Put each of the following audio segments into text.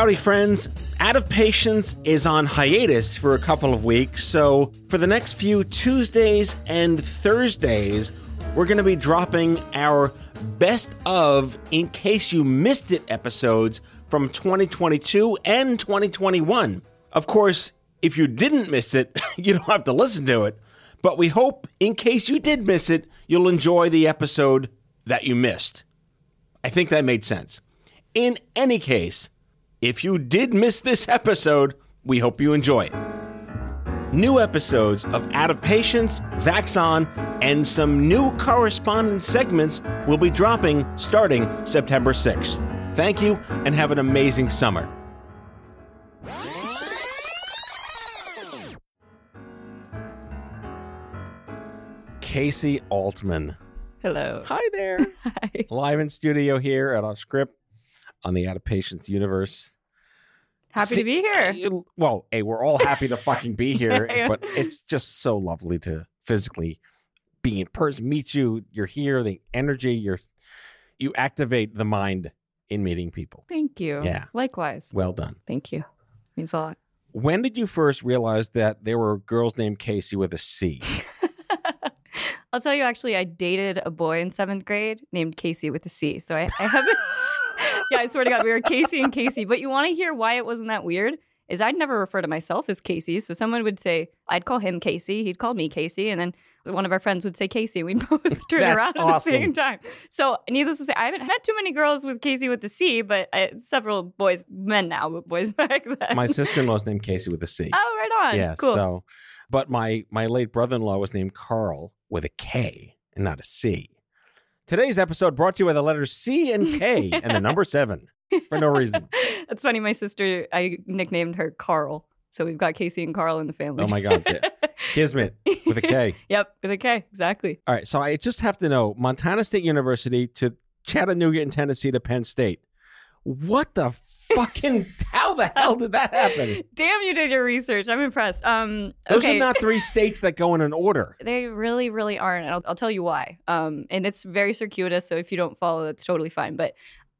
Howdy, friends. Out of Patience is on hiatus for a couple of weeks, so for the next few Tuesdays and Thursdays, we're going to be dropping our best of in case you missed it episodes from 2022 and 2021. Of course, if you didn't miss it, you don't have to listen to it, but we hope in case you did miss it, you'll enjoy the episode that you missed. I think that made sense. In any case, if you did miss this episode, we hope you enjoy it. New episodes of Out of Patience, Vaxon, and some new correspondence segments will be dropping starting September 6th. Thank you and have an amazing summer. Kasey Altman. Hello. Hi there. Hi. Live in studio here at OffScrip on the Out of Patience universe. Happy See- to be here. Eh, you- Well, hey, we're all happy to fucking be here, Yeah. but it's just so lovely to physically be in person, meet you. You're here, the energy, you're you activate the mind in meeting people. Thank you. Yeah. Likewise. Well done. Thank you. Means a lot. When did you first realize that there were girls named Casey with a C? I'll tell you actually, I dated a boy in seventh grade named Casey with a C. So I, I haven't. yeah, I swear to God, we were Casey and Casey. But you want to hear why it wasn't that weird? Is I'd never refer to myself as Casey. So someone would say, I'd call him Casey. He'd call me Casey. And then one of our friends would say Casey. We'd both turn around at awesome. the same time. So needless to say, I haven't had too many girls with Casey with the C, but I, several boys, men now, but boys back then. My sister-in-law's named Casey with a C. Oh, right on. yeah, cool. so but my my late brother-in-law was named Carl with a K and not a C. Today's episode brought to you by the letters C and K and the number 7 for no reason. That's funny. My sister, I nicknamed her Carl. So we've got Casey and Carl in the family. Oh my God. Kismet with a K. yep, with a K. Exactly. All right, so I just have to know Montana State University to Chattanooga in Tennessee to Penn State. What the fucking how the hell did that happen? Damn, you did your research. I'm impressed. Um, Those okay. are not three states that go in an order. they really, really aren't. And I'll, I'll tell you why. Um, and it's very circuitous. So if you don't follow, that's totally fine. But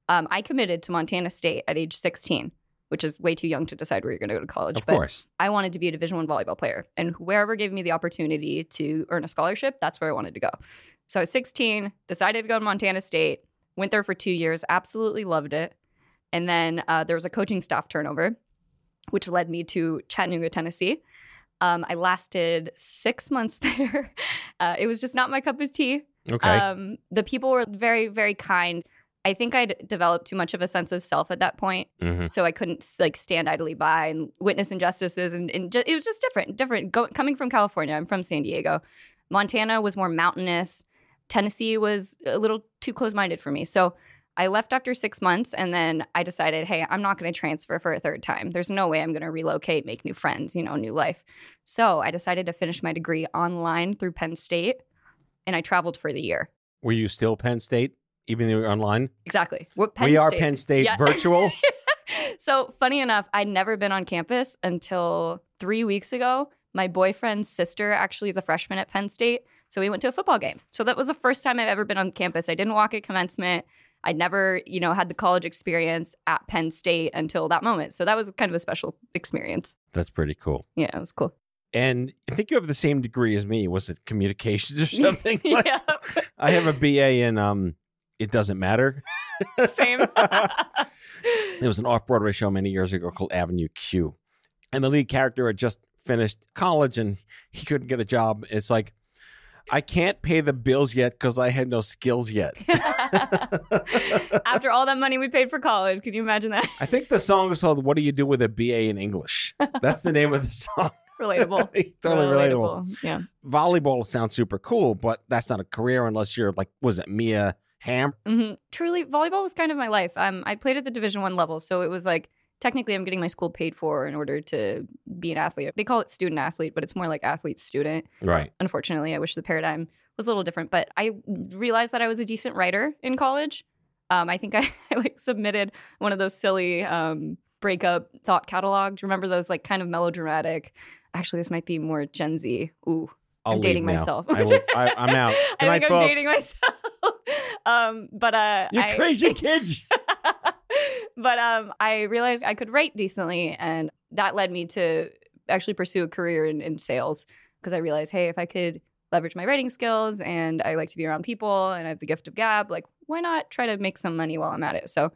um, I committed to Montana State at age 16, which is way too young to decide where you're going to go to college. Of But course. I wanted to be a Division One volleyball player, and wherever gave me the opportunity to earn a scholarship, that's where I wanted to go. So I was 16, decided to go to Montana State, went there for two years, absolutely loved it, and then uh, there was a coaching staff turnover, which led me to Chattanooga, Tennessee. Um, I lasted six months there. Uh, it was just not my cup of tea. Okay. Um, the people were very, very kind. I think I'd developed too much of a sense of self at that point hmm so I couldn't like stand idly by and witness injustices, and, and ju- it was just different. Different Go- coming from California. I'm from San Diego. Montana was more mountainous. Tennessee was a little too close minded for me. So I left after six months, and then I decided, hey, I'm not going to transfer for a third time. There's no way I'm going to relocate, make new friends, you know, new life. So I decided to finish my degree online through Penn State, and I traveled for the year. Were you still Penn State, even though you're online? Exactly. What Penn we are Penn State Yeah. virtual. so funny enough, I'd never been on campus until three weeks ago. My boyfriend's sister actually is a freshman at Penn State. So we went to a football game. So that was the first time I've ever been on campus. I didn't walk at commencement. I'd never, you know, had the college experience at Penn State until that moment. So that was kind of a special experience. That's pretty cool. Yeah, it was cool. And I think you have the same degree as me. Was it communications or something? Like, yeah, I have a BA in um. It doesn't matter. same. There was an off Broadway show many years ago called Avenue Q. And the lead character had just finished college and he couldn't get a job. It's like, I can't pay the bills yet because I had no skills yet. After all that money we paid for college, can you imagine that? I think the song is called What Do You Do with a BA in English? That's the name of the song. relatable. totally relatable. Yeah. Volleyball sounds super cool, but that's not a career unless you're like, was it Mia Hamm? hmm Truly, volleyball was kind of my life. Um, I played at the Division One level, so it was like technically I'm getting my school paid for in order to be an athlete. They call it student athlete, but it's more like athlete student. Right. Unfortunately, I wish the paradigm was a little different. But I realized that I was a decent writer in college. Um, I think I, I like submitted one of those silly um, breakup thought catalogs. Remember those like kind of melodramatic? Actually, this might be more Gen Z. Ooh, I'll I'm dating myself. I will, I, I'm out. Good I night, think I'm folks. dating myself. um, but uh, You I- crazy kids. But um, I realized I could write decently, and that led me to actually pursue a career in, in sales because I realized, hey, if I could leverage my writing skills and I like to be around people and I have the gift of gab, like why not try to make some money while I'm at it? So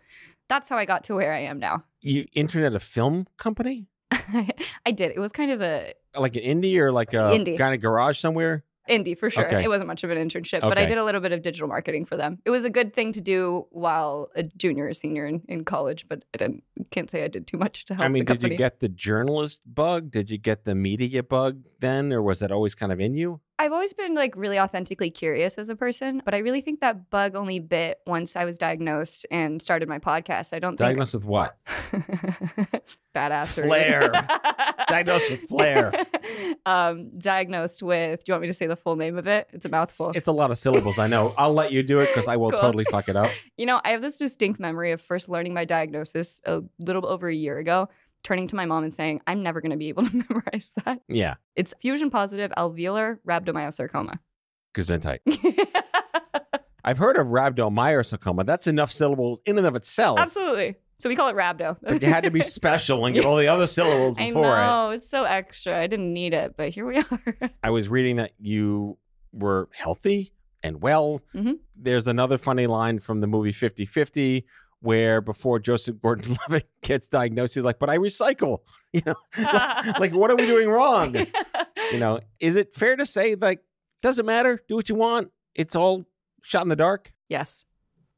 that's how I got to where I am now. You interned at a film company? I did. It was kind of a Like an indie or like a Indie. kind of garage somewhere? Indie for sure. Okay. It wasn't much of an internship, but I did a little bit of digital marketing for them. It was a good thing to do while a junior or senior in, in college, but I didn't can't say I did too much to help I mean, did you get the journalist bug? Did you get the media bug then, or was that always kind of in you? I've always been like really authentically curious as a person, but I really think that bug only bit once I was diagnosed and started my podcast. I don't think Diagnosed with what? think badass Flair. Diagnosed with flair. um, diagnosed with. Do you want me to say the full name of it? It's a mouthful. It's a lot of syllables. I know. I'll let you do it because I will Cool. totally fuck it up. You know, I have this distinct memory of first learning my diagnosis a little over a year ago, turning to my mom and saying, "I'm never going to be able to memorize that." Yeah, It's fusion positive alveolar rhabdomyosarcoma. gesundheit. I've heard of rhabdomyosarcoma. That's enough syllables in and of itself. Absolutely. So we call it rhabdo. But you had to be special and get all the other syllables I before it. know it's so extra. I didn't need it, but here we are. I was reading that you were healthy and well. Mhm. There's another funny line from the movie 50 50 where before Joseph Gordon Levitt gets diagnosed, he's like, but I recycle. You know, like, like, what are we doing wrong? You know, is it fair to say, like, doesn't matter, do what you want? It's all shot in the dark? yes,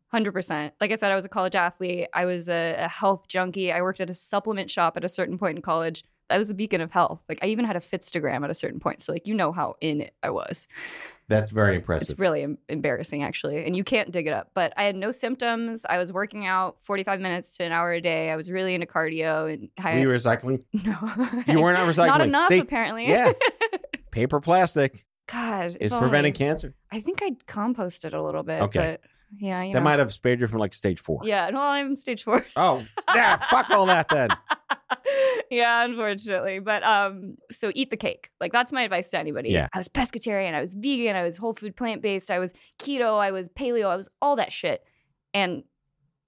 hundred percent. Like I said, I was a college athlete. I was a, a health junkie. I worked at a supplement shop at a certain point in college. I was a beacon of health. Like I even had a Fitstagram at a certain point. So like you know how in it I was. That's very impressive. It's really em- embarrassing, actually. And you can't dig it up. But I had no symptoms. I was working out 45 minutes to an hour a day. I was really into cardio and high. Were you recycling? no. You were not recycling. Not enough, See? apparently. Yeah. Paper plastic God. is preventing only. cancer. I think I composted a little bit. Okay. But yeah, you That know. might have spared you from like stage four. Yeah. Well, I'm stage four. Oh, yeah, fuck all that then. yeah, unfortunately. But um, so eat the cake. Like that's my advice to anybody. Yeah. I was pescatarian, I was vegan, I was whole food plant based, I was keto, I was paleo, I was all that shit. And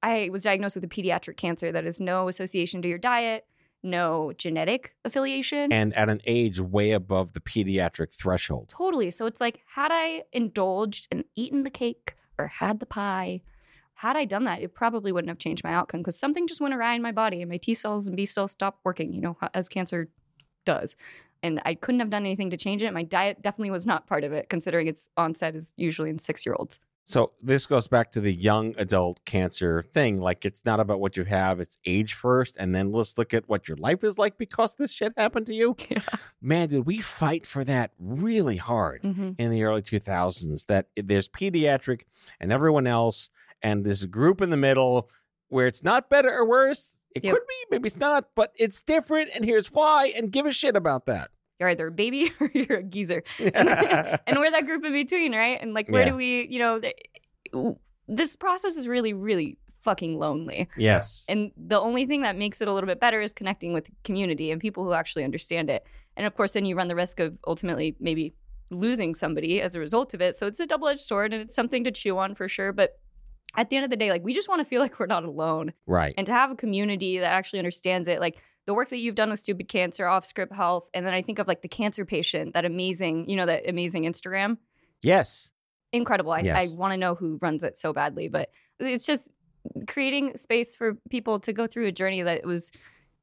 I was diagnosed with a pediatric cancer that is no association to your diet, no genetic affiliation. And at an age way above the pediatric threshold. Totally. So it's like, had I indulged and eaten the cake or had the pie, had I done that, it probably wouldn't have changed my outcome because something just went awry in my body and my T cells and B cells stopped working, you know, as cancer does. And I couldn't have done anything to change it. My diet definitely was not part of it, considering its onset is usually in six year olds. So this goes back to the young adult cancer thing. Like it's not about what you have, it's age first, and then let's look at what your life is like because this shit happened to you. Yeah. Man, did we fight for that really hard Mm-hmm. in the early 2000s that there's pediatric and everyone else, and this group in the middle where it's not better or worse. It Yep. could be, maybe it's not, but it's different, and here's why, and give a shit about that. You're either a baby or you're a geezer. and we're that group in between, right? And like, where Yeah. do we, you know, th- this process is really, really fucking lonely. yes. And the only thing that makes it a little bit better is connecting with community and people who actually understand it. And of course, then you run the risk of ultimately maybe losing somebody as a result of it. So it's a double edged sword and it's something to chew on for sure. But at the end of the day, like we just want to feel like we're not alone right. and to have a community that actually understands it. Like the work that you've done with Stupid Cancer, OffScrip Health, and then I think of like the cancer patient, that amazing, you know, that amazing Instagram yes. incredible. I, Yes. I want to know who runs it so badly, but it's just creating space for people to go through a journey that was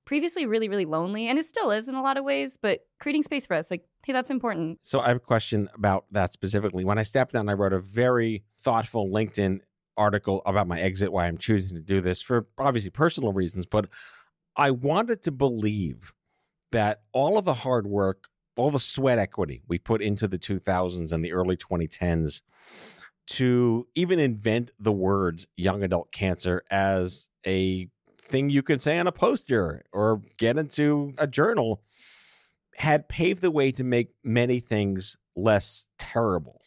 previously really, really lonely, and it still is in a lot of ways. But creating space for us, like, hey, that's important. So I have a question about that specifically. When I stepped down, I wrote a very thoughtful LinkedIn article about my exit, why I'm choosing to do this for obviously personal reasons, but I wanted to believe that all of the hard work, all the sweat equity we put into the 2000s and the early 2010s to even invent the words young adult cancer as a thing you could say on a poster or get into a journal had paved the way to make many things less terrible.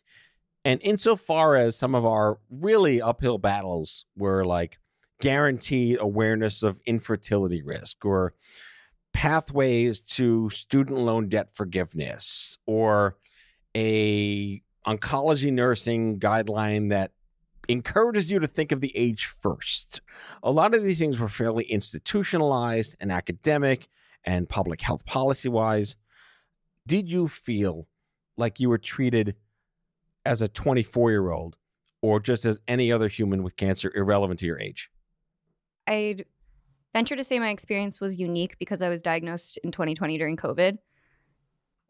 And insofar as some of our really uphill battles were like guaranteed awareness of infertility risk or pathways to student loan debt forgiveness or a oncology nursing guideline that encourages you to think of the age first. A lot of these things were fairly institutionalized and academic and public health policy wise. Did you feel like you were treated as a 24 year old or just as any other human with cancer, irrelevant to your age? I'd venture to say my experience was unique because I was diagnosed in 2020 during COVID.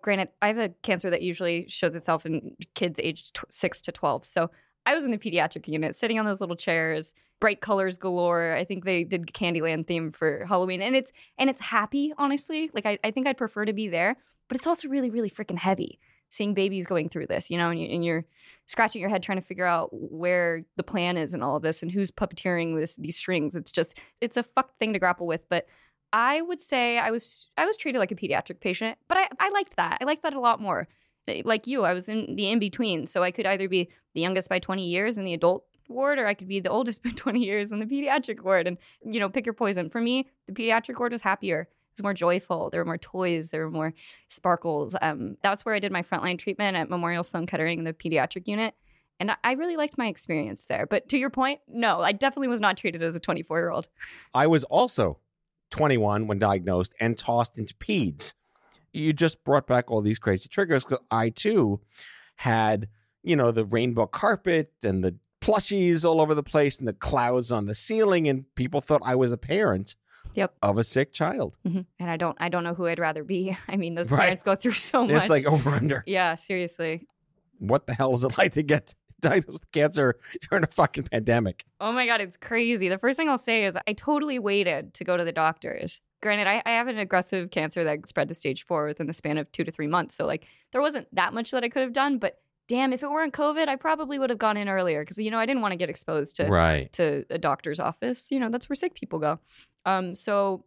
Granted, I have a cancer that usually shows itself in kids aged 6 to 12. So I was in the pediatric unit, sitting on those little chairs, bright colors galore. I think they did Candyland theme for Halloween, and it's and it's happy, honestly. Like I, I think I'd prefer to be there, but it's also really, really freaking heavy. Seeing babies going through this, you know, and, you, and you're scratching your head trying to figure out where the plan is and all of this, and who's puppeteering this these strings. It's just it's a fucked thing to grapple with, but I would say I was I was treated like a pediatric patient, but I, I liked that. I liked that a lot more. Eh, like you, I was in the in between, so I could either be the youngest by 20 years in the adult ward, or I could be the oldest by 20 years in the pediatric ward, and you know, pick your poison. For me, the pediatric ward was happier. Was more joyful. There were more toys. There were more sparkles. Um, that's where I did my frontline treatment at Memorial Sloan Kettering in the pediatric unit. And I really liked my experience there. But to your point, no, I definitely was not treated as a 24 year old. I was also 21 when diagnosed and tossed into peds. You just brought back all these crazy triggers because I too had, you know, the rainbow carpet and the plushies all over the place and the clouds on the ceiling, and people thought I was a parent. Yep. Of a sick child. Mm-hmm. And I don't I don't know who I'd rather be. I mean, those Right. parents go through so much. It's like over under. yeah, seriously. What the hell is it like to get diagnosed with cancer during a fucking pandemic? Oh my God, it's crazy. The first thing I'll say is I totally waited to go to the doctors. Granted, I, I have an aggressive cancer that spread to stage four within the span of two to three months. So, like, there wasn't that much that I could have done. But damn, if it weren't COVID, I probably would have gone in earlier because, you know, I didn't want to get exposed to, Right. to a doctor's office. You know, that's where sick people go. Um, so,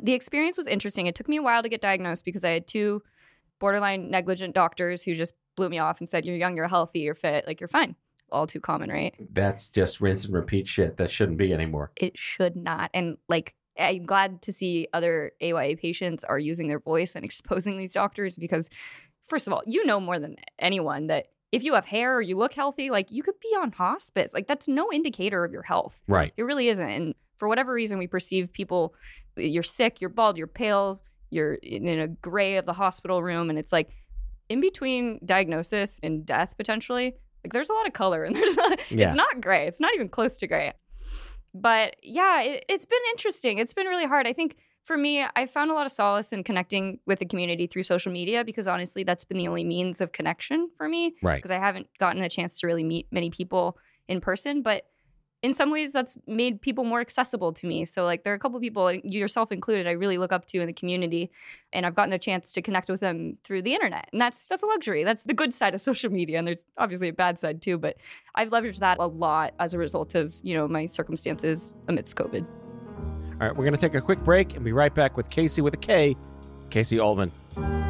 the experience was interesting. It took me a while to get diagnosed because I had two borderline negligent doctors who just blew me off and said, You're young, you're healthy, you're fit, like, you're fine. All too common, right? That's just rinse and repeat shit that shouldn't be anymore. it should not. And like, I'm glad to see other AYA patients are using their voice and exposing these doctors because, first of all, you know more than anyone that if you have hair or you look healthy, like you could be on hospice. Like, that's no indicator of your health. Right. It really isn't. And for whatever reason, we perceive people, you're sick, you're bald, you're pale, you're in a gray of the hospital room. And it's like, in between diagnosis and death potentially, like there's a lot of color and there's not, Yeah. it's not gray. It's not even close to gray. But yeah, it, it's been interesting. It's been really hard. I think for me, I found a lot of solace in connecting with the community through social media because honestly, that's been the only means of connection for me Right. because I haven't gotten a chance to really meet many people in person. But in some ways, that's made people more accessible to me. So, like, there are a couple of people, you yourself included, I really look up to in the community, and I've gotten a chance to connect with them through the internet, and that's that's a luxury. That's the good side of social media, and there's obviously a bad side too. But I've leveraged that a lot as a result of you know my circumstances amidst COVID. All right, we're going to take a quick break and be right back with Casey with a K, Kasey Altman.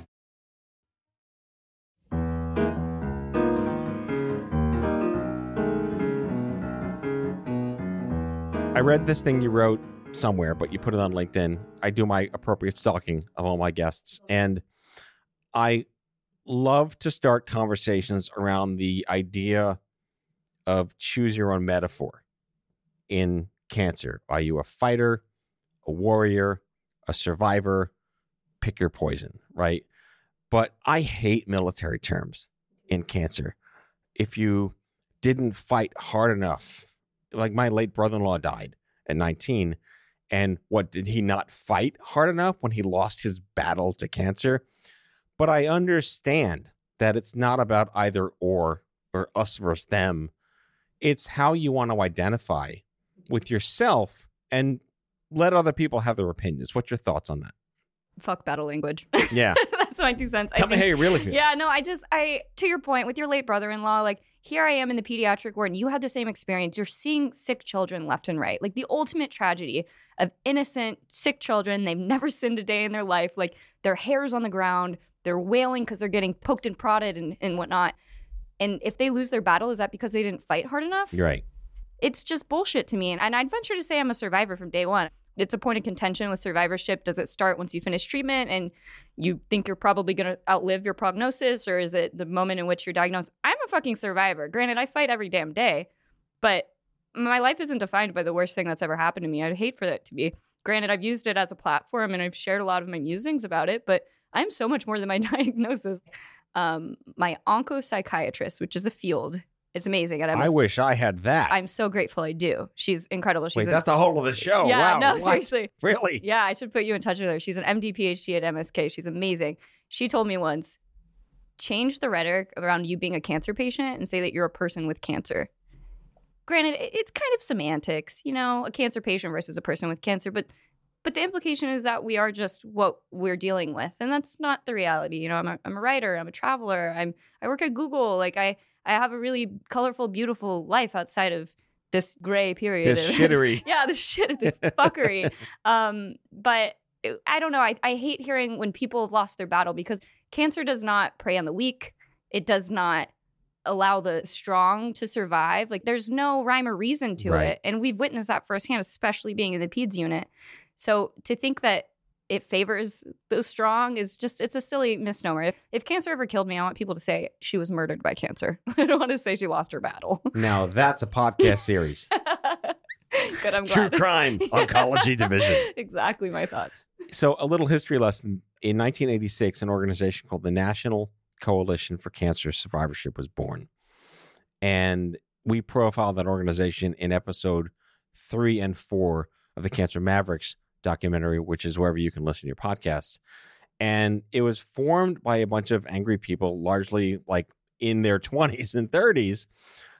I read this thing you wrote somewhere, but you put it on LinkedIn. I do my appropriate stalking of all my guests, and I love to start conversations around the idea of choose your own metaphor in cancer. Are you a fighter, a warrior, a survivor? Pick your poison, right? But I hate military terms in cancer. If you didn't fight hard enough, like my late brother in law died at 19. And what did he not fight hard enough when he lost his battle to cancer? But I understand that it's not about either or or us versus them. It's how you want to identify with yourself and let other people have their opinions. What's your thoughts on that? Fuck battle language. Yeah. That's my two cents. I Tell me think- how you really feel. Yeah, no, I just I to your point with your late brother-in-law, like here I am in the pediatric ward and you had the same experience. You're seeing sick children left and right. Like the ultimate tragedy of innocent sick children. They've never sinned a day in their life. Like their hair's on the ground. They're wailing because they're getting poked and prodded and, and whatnot. And if they lose their battle, is that because they didn't fight hard enough? You're right. it's just bullshit to me. And, and I'd venture to say I'm a survivor from day one. It's a point of contention with survivorship. Does it start once you finish treatment and you think you're probably going to outlive your prognosis, or is it the moment in which you're diagnosed? I'm a fucking survivor. Granted, I fight every damn day, but my life isn't defined by the worst thing that's ever happened to me. I'd hate for that to be. Granted, I've used it as a platform and I've shared a lot of my musings about it, but I'm so much more than my diagnosis. Um, my oncopsychiatrist, which is a field, it's amazing. And I'm I a- wish I had that. I'm so grateful I do. She's incredible. She's Wait, an- that's a whole of the show. yeah, wow. no, what? seriously. Really? Yeah, I should put you in touch with her. She's an MD PhD at MSK. She's amazing. She told me once, change the rhetoric around you being a cancer patient and say that you're a person with cancer. Granted, it's kind of semantics, you know, a cancer patient versus a person with cancer, but but the implication is that we are just what we're dealing with, and that's not the reality. You know, I'm a, I'm a writer, I'm a traveler, I'm I work at Google. Like I I have a really colorful, beautiful life outside of this gray period. This of- shittery. yeah, this shit, this fuckery. um, but I don't know. I, I hate hearing when people have lost their battle because cancer does not prey on the weak. It does not allow the strong to survive. Like there's no rhyme or reason to Right. it. And we've witnessed that firsthand, especially being in the PEDS unit. So to think that it favors the strong is just it's a silly misnomer. If, if cancer ever killed me, I want people to say she was murdered by cancer. I don't want to say she lost her battle. Now that's a podcast series. Good, I'm True. Crime Oncology Division. exactly my thoughts. So, a little history lesson. In 1986, an organization called the National Coalition for Cancer Survivorship was born. And we profiled that organization in episode three and four of the Cancer Mavericks documentary, which is wherever you can listen to your podcasts. And it was formed by a bunch of angry people, largely like in their 20s and 30s,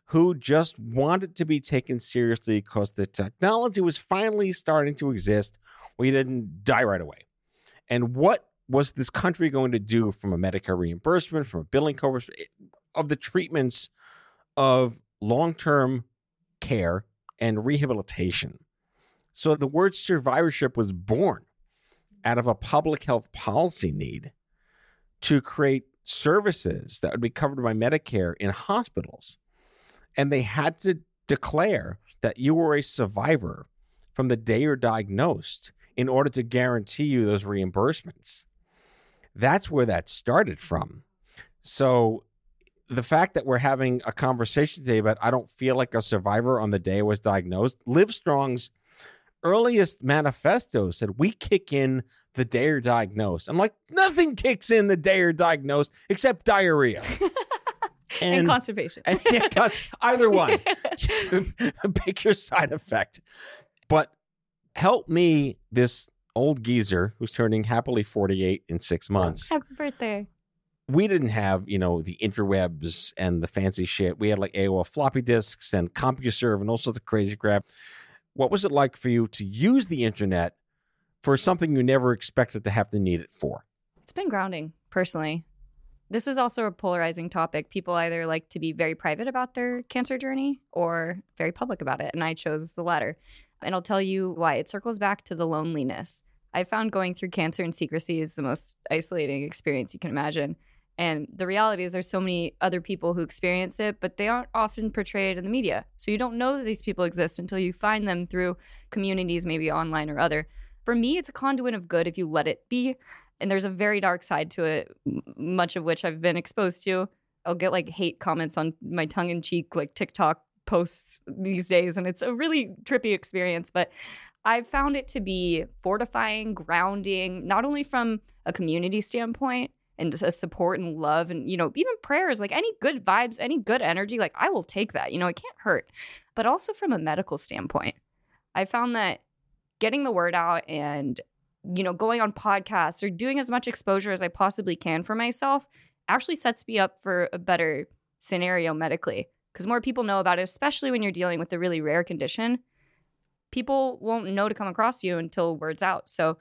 who just wanted to be taken seriously because the technology was finally starting to exist We didn't die right away. And what was this country going to do from a Medicare reimbursement, from a billing coverage eh, of the treatments of long term care and rehabilitation? So the word survivorship was born out of a public health policy need to create services that would be covered by Medicare in hospitals. And they had to declare that you were a survivor from the day you're diagnosed in order to guarantee you those reimbursements. That's where that started from. So the fact that we're having a conversation today about I don't feel like a survivor on the day I was diagnosed, Livestrong's earliest manifesto said we kick in the day you're diagnosed. I'm like, nothing kicks in the day you're diagnosed except diarrhea. and, constipation. and yeah, 'cause either one. Pick your side effect. But help me, this old geezer who's turning happily 48 in six months. Happy birthday. We didn't have, you know, the interwebs and the fancy shit. We had like AOL floppy disks and CompuServe and all sorts of crazy crap. What was it like for you to use the internet for something you never expected to have to need it for? It's been grounding, personally. This is also a polarizing topic. People either like to be very private about their cancer journey or very public about it. And I chose the latter. And I'll tell you why. It circles back to the loneliness. I found going through cancer in secrecy is the most isolating experience you can imagine. And the reality is, there's so many other people who experience it, but they aren't often portrayed in the media. So you don't know that these people exist until you find them through communities, maybe online or other. For me, it's a conduit of good if you let it be. And there's a very dark side to it, much of which I've been exposed to. I'll get like hate comments on my tongue in cheek, like TikTok posts these days. And it's a really trippy experience. But I've found it to be fortifying, grounding, not only from a community standpoint and support and love and, you know, even prayers, like any good vibes, any good energy, like I will take that. You know, it can't hurt. But also from a medical standpoint, I found that getting the word out and you know going on podcasts or doing as much exposure as i possibly can for myself actually sets me up for a better scenario medically because more people know about it especially when you're dealing with a really rare condition people won't know to come across you until word's out so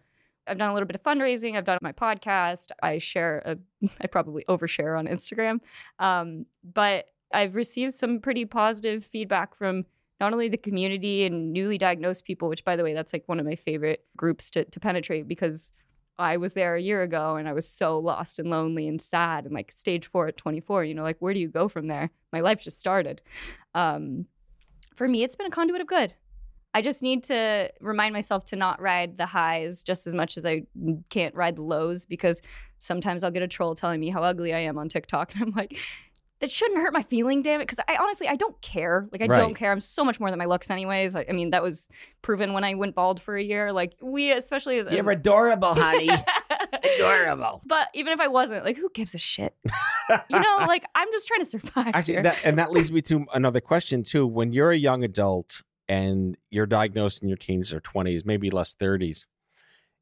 i've done a little bit of fundraising i've done my podcast i share a, i probably overshare on instagram um, but i've received some pretty positive feedback from not only the community and newly diagnosed people, which by the way, that's like one of my favorite groups to, to penetrate because I was there a year ago and I was so lost and lonely and sad and like stage four at 24, you know, like where do you go from there? My life just started. Um, for me, it's been a conduit of good. I just need to remind myself to not ride the highs just as much as I can't ride the lows because sometimes I'll get a troll telling me how ugly I am on TikTok. And I'm like, that shouldn't hurt my feeling, damn it. Because I honestly, I don't care. Like, I Right. don't care. I'm so much more than my looks, anyways. I, I mean, that was proven when I went bald for a year. Like, we, especially as. You're as adorable, honey. adorable. but even if I wasn't, like, who gives a shit? you know, like, I'm just trying to survive. Actually, that, and that leads me to another question too. When you're a young adult and you're diagnosed in your teens or 20s, maybe less 30s,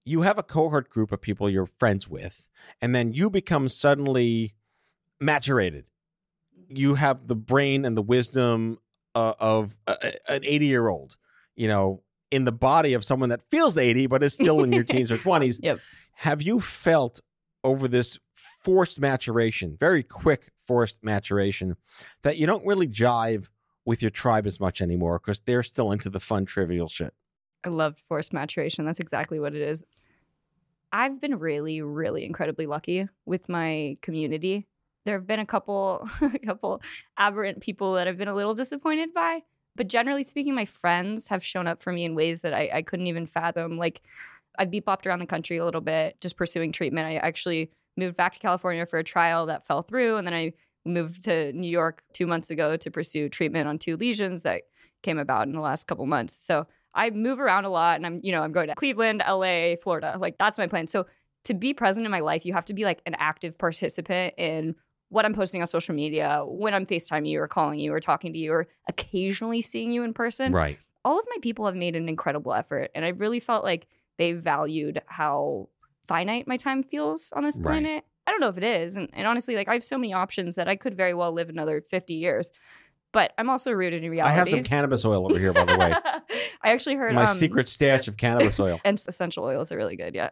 you have a cohort group of people you're friends with, and then you become suddenly maturated. You have the brain and the wisdom uh, of a, an 80 year old, you know, in the body of someone that feels 80 but is still in your teens or 20s. Yep. Have you felt over this forced maturation, very quick forced maturation, that you don't really jive with your tribe as much anymore because they're still into the fun, trivial shit? I love forced maturation. That's exactly what it is. I've been really, really incredibly lucky with my community. There have been a couple, a couple aberrant people that I've been a little disappointed by, but generally speaking, my friends have shown up for me in ways that I, I couldn't even fathom. Like I've beep bopped around the country a little bit, just pursuing treatment. I actually moved back to California for a trial that fell through, and then I moved to New York two months ago to pursue treatment on two lesions that came about in the last couple months. So I move around a lot and I'm, you know, I'm going to Cleveland, LA, Florida. Like that's my plan. So to be present in my life, you have to be like an active participant in what I'm posting on social media, when I'm FaceTiming you or calling you or talking to you or occasionally seeing you in person. Right. All of my people have made an incredible effort. And I really felt like they valued how finite my time feels on this Right. I don't know if it is. And, and honestly, like I have so many options that I could very well live another 50 years. But I'm also rooted in reality. I have some cannabis oil over here, by the way. I actually heard My um, secret stash of cannabis oil. and essential oils are really good. Yeah,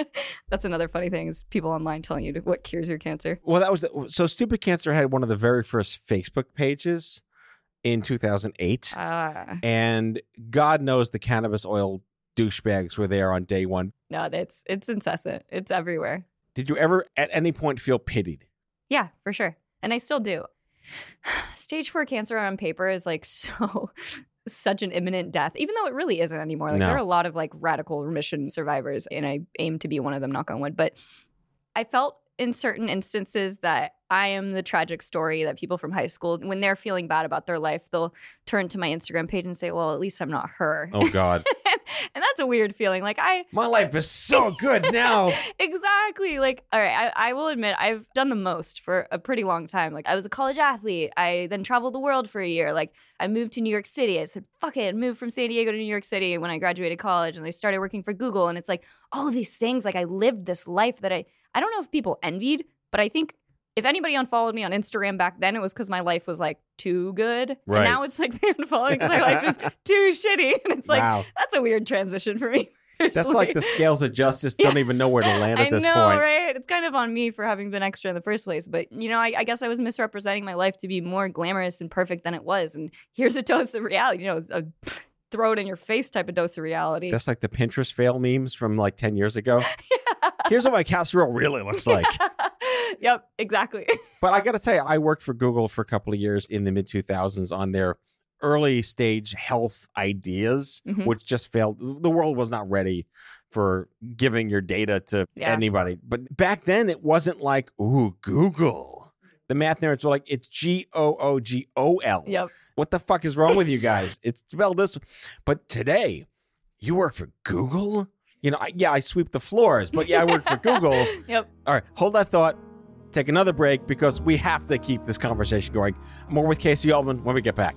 that's another funny thing is people online telling you to, what cures your cancer. Well, that was so. Stupid Cancer had one of the very first Facebook pages in 2008, Ah, and God knows the cannabis oil douchebags were there on day one. no, it's it's incessant. It's everywhere. Did you ever, at any point, feel pitied? Yeah, for sure, and I still do. Stage four cancer on paper is like so. Such an imminent death, even though it really isn't anymore. Like No. there are a lot of like radical remission survivors, and I aim to be one of them. Knock on wood. But I felt in certain instances that I am the tragic story that people from high school, when they're feeling bad about their life, they'll turn to my Instagram page and say, "Well, at least I'm not her." Oh God. and that's a weird feeling. Like I My life is so good now. exactly. Like, all right, I, I will admit I've done the most for a pretty long time. Like, I was a college athlete. I then traveled the world for a year. Like, I moved to New York City. I said, fuck it, moved from San Diego to New York City when I graduated college. And I started working for Google. And it's like all these things. Like, I lived this life that I, I don't know if people envied, but I think if anybody unfollowed me on Instagram back then, it was because my life was like too good. Right. And now it's like they unfollowing because my life is too shitty. And it's like, Wow. that's a weird transition for me. That's like the scales of justice don't even know where to land at I this know, point. right? It's kind of on me for having been extra in the first place. But, you know, I, I guess I was misrepresenting my life to be more glamorous and perfect than it was. And here's a dose of reality, you know, a throw it in your face type of dose of reality. That's like the Pinterest fail memes from like 10 years ago. Here's what my casserole really looks like. yep, exactly. But I got to tell you, I worked for Google for a couple of years in the mid 2000s on their early stage health ideas, Mhm. which just failed. The world was not ready for giving your data to Yeah. anybody. But back then, it wasn't like, ooh, Google. The math nerds were like, it's G O O G O L. Yep. What the fuck is wrong with you guys? It's spelled this. But today, you work for Google? You know, I, yeah, I sweep the floors, but yeah, I work for Google. Yep. All right, hold that thought. Take another break because we have to keep this conversation going. More with Kasey Altman when we get back.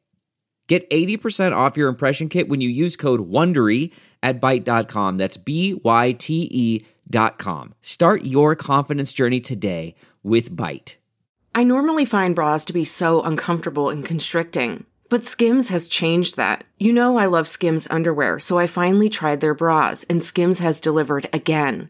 Get 80% off your impression kit when you use code WONDERY at Byte.com. That's B-Y-T-E dot com. Start your confidence journey today with Byte. I normally find bras to be so uncomfortable and constricting, but Skims has changed that. You know I love Skims underwear, so I finally tried their bras, and Skims has delivered again.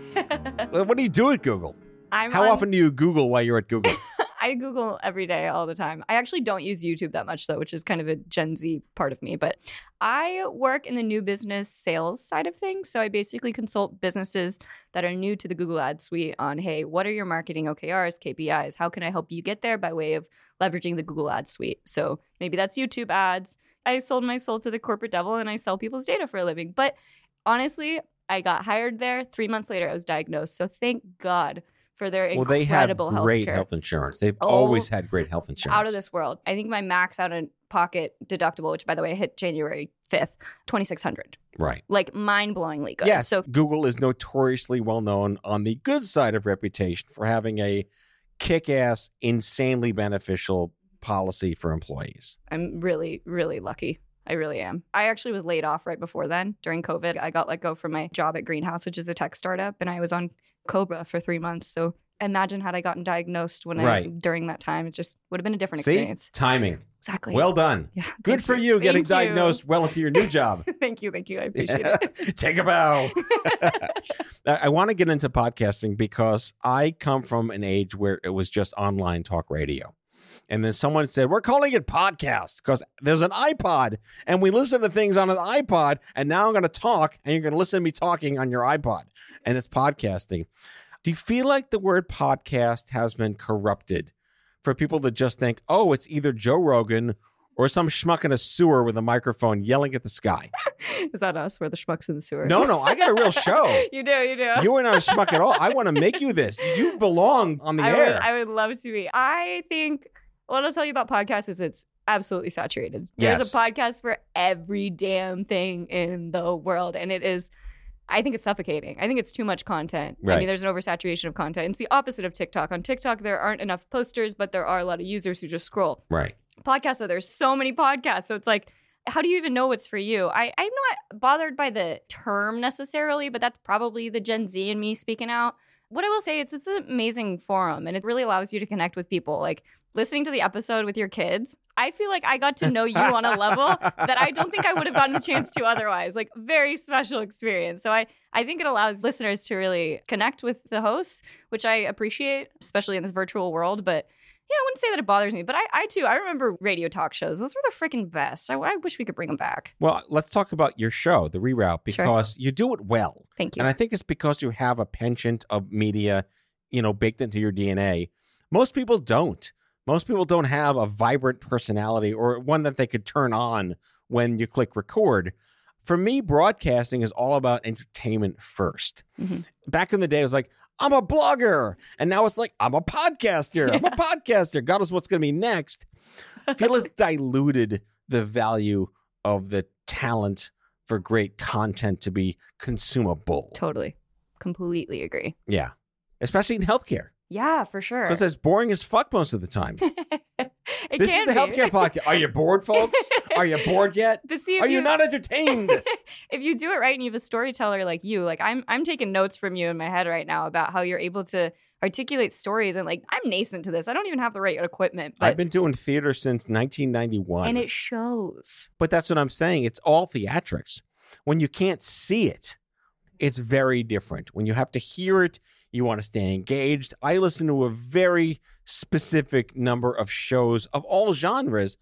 What do you do at Google? I'm How on- often do you Google while you're at Google? I Google every day, all the time. I actually don't use YouTube that much, though, which is kind of a Gen Z part of me. But I work in the new business sales side of things. So I basically consult businesses that are new to the Google Ad Suite on, hey, what are your marketing OKRs, KPIs? How can I help you get there by way of leveraging the Google Ad Suite? So maybe that's YouTube ads. I sold my soul to the corporate devil and I sell people's data for a living. But honestly, I got hired there. Three months later, I was diagnosed. So thank God for their well, they have great healthcare. health insurance. They've Oh, always had great health insurance. out of this world. I think my max out of pocket deductible, which by the way hit January fifth, twenty six hundred. Right. Like mind blowingly good. Yes, So Google is notoriously well known on the good side of reputation for having a kick ass, insanely beneficial policy for employees. I'm really, really lucky. I really am. I actually was laid off right before then during COVID. I got let go from my job at Greenhouse, which is a tech startup, and I was on Cobra for three months. So imagine had I gotten diagnosed when I during that time. It just would have been a different See? experience. Timing. Exactly. Well done. yeah. Good for you getting you. diagnosed well into your new job. thank you. Thank you. I appreciate it. Take a bow. I want to get into podcasting because I come from an age where it was just online talk radio. And then someone said, We're calling it podcast because there's an iPod and we listen to things on an iPod. And now I'm going to talk and you're going to listen to me talking on your iPod. And it's podcasting. Do you feel like the word podcast has been corrupted for people to just think, oh, it's either Joe Rogan or some schmuck in a sewer with a microphone yelling at the sky? Is that us? We're the schmucks in the sewer. No, no, I got a real show. you do. You do. You are not a schmuck at all. I want to make you this. You belong on the I air. Would, I would love to be. I think what I'll tell you about podcasts is it's absolutely saturated. There's Yes. a podcast for every damn thing in the world, and it is. I think it's suffocating. I think it's too much content. I mean, there's an oversaturation of content. It's the opposite of TikTok. On TikTok, there aren't enough posters, but there are a lot of users who just scroll. right. Podcasts, though, there's so many podcasts. So it's like, how do you even know what's for you? I, I'm not bothered by the term necessarily, but that's probably the Gen Z in me speaking out. What I will say, it's it's an amazing forum and it really allows you to connect with people. Like listening to the episode with your kids, I feel like I got to know you on a level that I don't think I would have gotten a chance to otherwise. Like very special experience. So I I think it allows listeners to really connect with the hosts, which I appreciate, especially in this virtual world. But yeah, I wouldn't say that it bothers me, but I, I too, I remember radio talk shows. Those were the freaking best. I, I wish we could bring them back. Well, let's talk about your show, The Reroute, because you do it well. Thank you. And I think it's because you have a penchant of media, you know, baked into your DNA. Most people don't. Most people don't have a vibrant personality or one that they could turn on when you click record. For me, broadcasting is all about entertainment 1st Mhm. Back in the day, it was like, I'm a blogger. And now it's like, I'm a podcaster. I'm a podcaster. God knows what's going to be next. I feel it's diluted the value of the talent for great content to be consumable. totally. Completely agree. Yeah. Especially in healthcare. Yeah, for sure. Because it's boring as fuck most of the time. this is the be. healthcare podcast. Are you bored, folks? Are you bored yet? See, Are you not entertained? if you do it right and you have a storyteller like you, like I'm I'm taking notes from you in my head right now about how you're able to articulate stories and like I'm nascent to this. I don't even have the right equipment, but I've been doing theater since 1991. and it shows. But that's what I'm saying. It's all theatrics. When you can't see it, it's very different. When you have to hear it, you want to stay engaged. I listen to a very specific number of shows of all genres,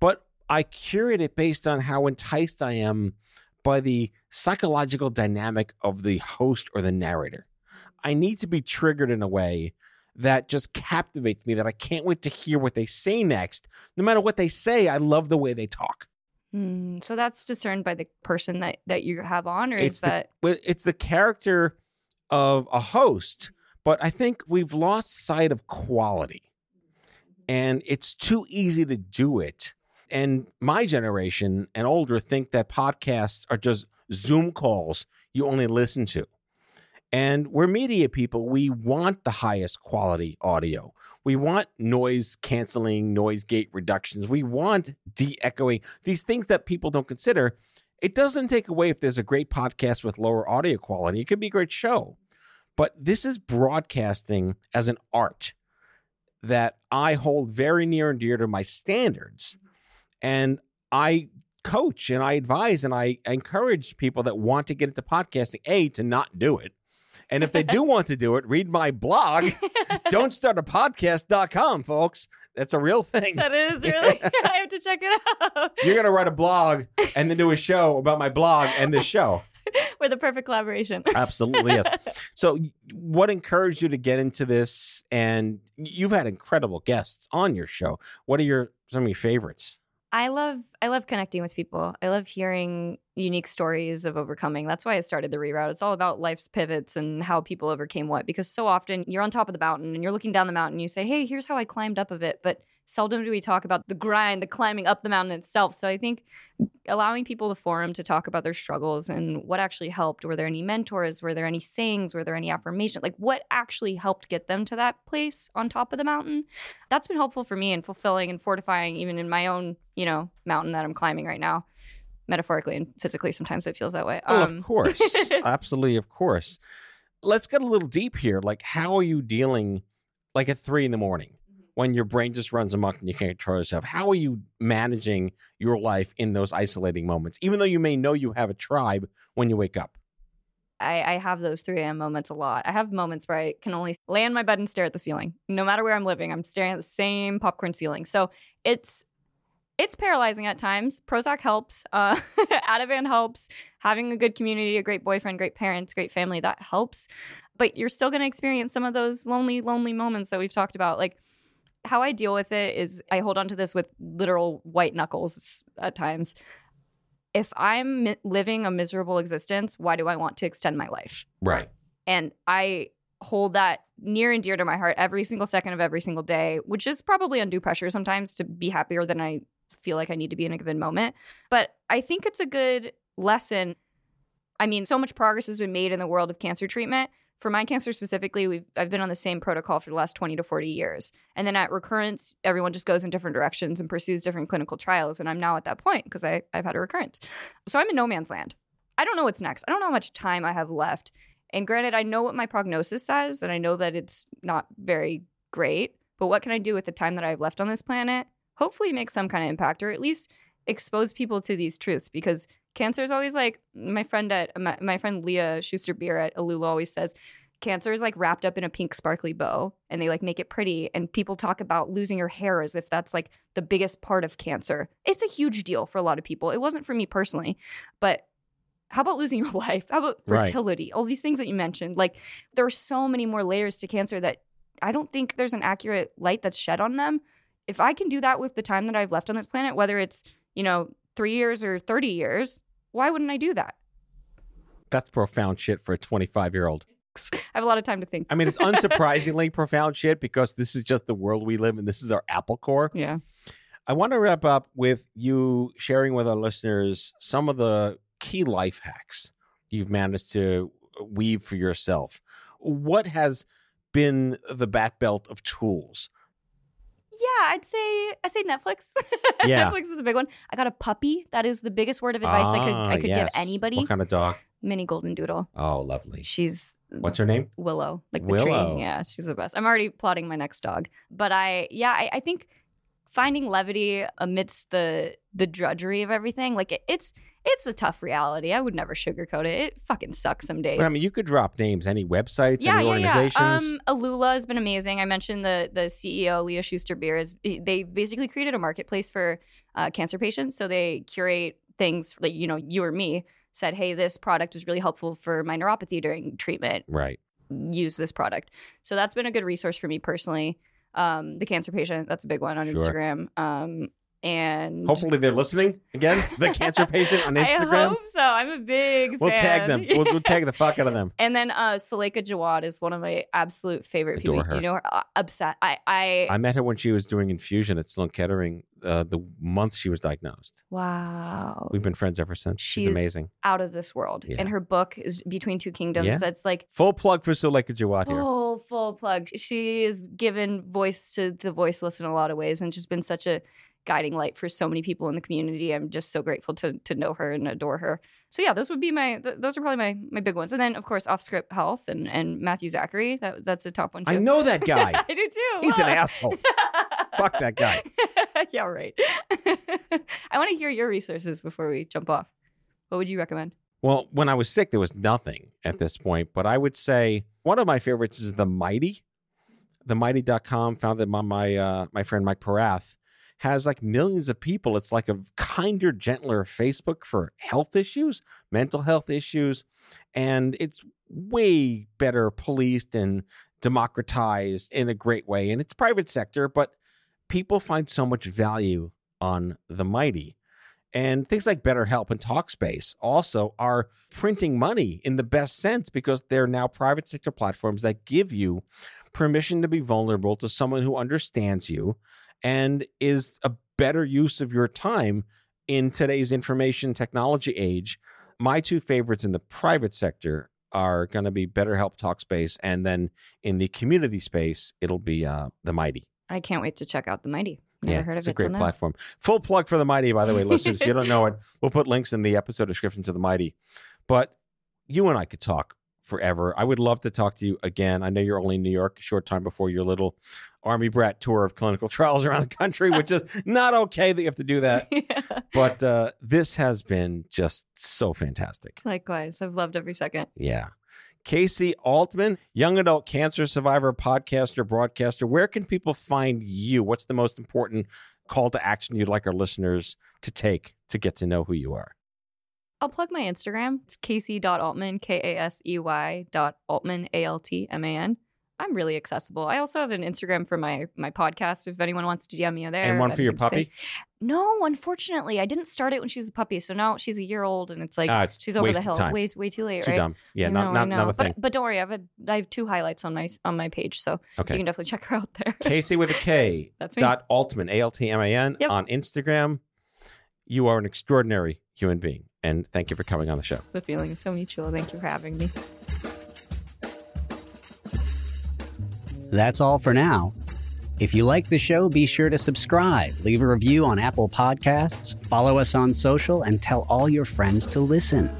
but I curate it based on how enticed I am by the psychological dynamic of the host or the narrator. I need to be triggered in a way that just captivates me that I can't wait to hear what they say next. No matter what they say, I love the way they talk. Hmm, so that's discerned by the person that that you have on, or it's is that it's the character of a host, but I think we've lost sight of quality, and it's too easy to do it. And my generation and older think that podcasts are just Zoom calls you only listen to. And we're media people. We want the highest quality audio. We want noise canceling, noise gate reductions. We want de echoing, these things that people don't consider. It doesn't take away if there's a great podcast with lower audio quality. It could be a great show. But this is broadcasting as an art that I hold very near and dear to my standards. And I coach and I advise and I encourage people that want to get into podcasting, A, to not do it. And if they do want to do it, read my blog, don't start a podcast.com, folks. That's a real thing. that is really? Yeah. I have to check it out. You're going to write a blog and then do a show about my blog and this show. We're the perfect collaboration. Absolutely, yes. So, what encouraged you to get into this? And you've had incredible guests on your show. What are your some of your favorites? I love I love connecting with people. I love hearing unique stories of overcoming. That's why I started the reroute. It's all about life's pivots and how people overcame what because so often you're on top of the mountain and you're looking down the mountain and you say, "Hey, here's how I climbed up of it." But seldom do we talk about the grind, the climbing up the mountain itself. So I think allowing people the forum to talk about their struggles and what actually helped. Were there any mentors? Were there any sayings? Were there any affirmation? Like what actually helped get them to that place on top of the mountain? That's been helpful for me and fulfilling and fortifying even in my own, you know, mountain that I'm climbing right now. Metaphorically and physically, sometimes it feels that way. Oh, Um, of course. Absolutely, of course. let's get a little deep here. Like, how are you dealing, like at three in the morning, when your brain just runs amok and you can't control yourself? How are you managing your life in those isolating moments, even though you may know you have a tribe when you wake up? I, I have those 3 a.m. moments a lot. I have moments where I can only lay in my bed and stare at the ceiling. No matter where I'm living, I'm staring at the same popcorn ceiling. So it's it's paralyzing at times. Prozac helps. Uh, Ativan helps. Having a good community, a great boyfriend, great parents, great family, that helps. But you're still going to experience some of those lonely, lonely moments that we've talked about. Like how I deal with it is I hold on to this with literal white knuckles at times. If I'm mi- living a miserable existence, why do I want to extend my life? Right. And I hold that near and dear to my heart every single second of every single day, which is probably undue pressure sometimes to be happier than I feel like I need to be in a given moment. But I think it's a good lesson. I mean, so much progress has been made in the world of cancer treatment. For my cancer specifically, we've I've been on the same protocol for the last 20 to 40 years. And then at recurrence, everyone just goes in different directions and pursues different clinical trials. And I'm now at that point because I've had a recurrence. So I'm in no man's land. I don't know what's next. I don't know how much time I have left. And granted, I know what my prognosis says, and I know that it's not very great. But what can I do with the time that I have left on this planet? Hopefully, make some kind of impact, or at least expose people to these truths. Because cancer is always like my friend at my, my friend Leah Schuster Beer at Alula always says. Cancer is like wrapped up in a pink sparkly bow, and they like make it pretty. And people talk about losing your hair as if that's like the biggest part of cancer. It's a huge deal for a lot of people. It wasn't for me personally, but how about losing your life? How about Right. fertility? All these things that you mentioned. Like there are so many more layers to cancer that I don't think there's an accurate light that's shed on them. If I can do that with the time that I've left on this planet, whether it's, you know, three years or 30 years, why wouldn't I do that? That's profound shit for a 25 year old. I have a lot of time to think. I mean, it's unsurprisingly profound shit because this is just the world we live in. This is our Apple core. yeah. I want to wrap up with you sharing with our listeners some of the key life hacks you've managed to weave for yourself. What has been the bat belt of tools? Yeah, I'd say I'd say Netflix. Yeah. Netflix is a big one. I got a puppy. That is the biggest word of advice I could Ah, I could yes. give anybody. What kind of dog? Mini golden doodle. Oh, lovely. She's What's her name? Willow, like the Willow. tree. Yeah, she's the best. I'm already plotting my next dog. But I, yeah, I, I think finding levity amidst the the drudgery of everything, like it, it's it's a tough reality. I would never sugarcoat it. It fucking sucks some days. But I mean, you could drop names, any websites, yeah, any yeah, organizations. yeah. Um, Alula has been amazing. I mentioned the the CEO Leah Schuster Beer is they basically created a marketplace for uh, cancer patients. So they curate things like you know you or me said, hey, this product is really helpful for my neuropathy during treatment right. use this product. So that's been a good resource for me personally. Um, the cancer patient, that's a big one on Sure. Instagram. Um, and Hopefully, they're listening again. The cancer patient on Instagram. I hope so. I'm a big We'll fan. tag them. We'll, we'll tag the fuck out of them. And then uh Suleika Jaouad is one of my absolute favorite Adore people. her. You know her uh, upset. I I, I met her when she was doing infusion at Sloan Kettering uh, the month she was diagnosed. wow. We've been friends ever since. She's, She's amazing. out of this world. Yeah. And her book is Between Two Kingdoms. Yeah. That's like Full plug for Suleika Jaouad here. full full plug. She has given voice to the voiceless in a lot of ways, and just been such a guiding light for so many people in the community. I'm just so grateful to to know her and adore her. So yeah, those would be my th- those are probably my my big ones. And then of course OffScrip Health and and Matthew Zachary. That that's a top one too. I know that guy. I do too. He's an asshole. Fuck that guy. yeah, right. I want to hear your resources before we jump off. What would you recommend? Well, when I was sick, there was nothing at this point, but I would say one of my favorites is The Mighty. TheMighty.com, founded by my uh, my friend Mike Porath, has like millions of people. It's like a kinder, gentler Facebook for health issues, mental health issues, and it's way better policed and democratized in a great way. And it's private sector, but people find so much value on The Mighty. And things like BetterHelp and Talkspace also are printing money in the best sense because they're now private sector platforms that give you permission to be vulnerable to someone who understands you and is a better use of your time in today's information technology age. My two favorites in the private sector are going to be BetterHelp Talkspace, and then in the community space, it'll be uh, the Mighty. I can't wait to check out the Mighty. Never yeah, heard it's of a it great platform. Full plug for the Mighty, by the way, listeners. If you don't know it, we'll put links in the episode description to the Mighty. But you and I could talk forever. I would love to talk to you again. I know you're only in New York a short time before your little Army brat tour of clinical trials around the country, which is not okay that you have to do that. yeah. But uh, this has been just so fantastic. Likewise, I've loved every second. Yeah. Kasey Altman, young adult cancer survivor, podcaster, broadcaster. Where can people find you? What's the most important call to action you'd like our listeners to take to get to know who you are? I'll plug my Instagram. It's kasey.altman, K A S E Y dot Altman, A L T M A N. I'm really accessible. I also have an Instagram for my my podcast if anyone wants to DM me there. and one for your say- puppy? No, unfortunately, I didn't start it when she was a puppy. So now she's a year old, and it's like Ah, it's she's over the hill. Way way too late, Too right? dumb. Yeah, I not, know, not, not a but, thing. But don't worry, I have a I have two highlights on my on my page, so okay. you can definitely check her out there. Kasey with a K That's me. dot Altman, A L T M A N, Yep. on Instagram. You are an extraordinary human being. And thank you for coming on the show. The feeling is so mutual. Thank you for having me. That's all for now. If you like the show, be sure to subscribe, leave a review on Apple Podcasts, follow us on social, and tell all your friends to listen.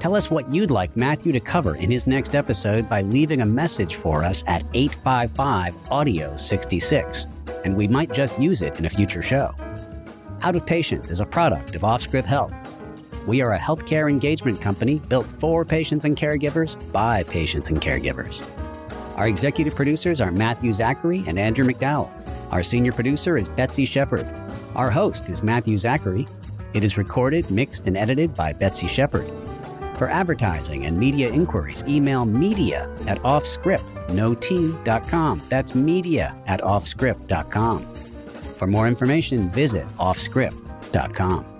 Tell us what you'd like Matthew to cover in his next episode by leaving a message for us at 855 Audio 66, and we might just use it in a future show. Out of Patients is a product of OffScrip Health. We are a healthcare engagement company built for patients and caregivers by patients and caregivers. Our executive producers are Matthew Zachary and Andrew McDowell. Our senior producer is Betsy Shepard. Our host is Matthew Zachary. It is recorded, mixed, and edited by Betsy Shepard. For advertising and media inquiries, email media at offscrip.com. That's media at offscrip.com. For more information, visit offscrip.com.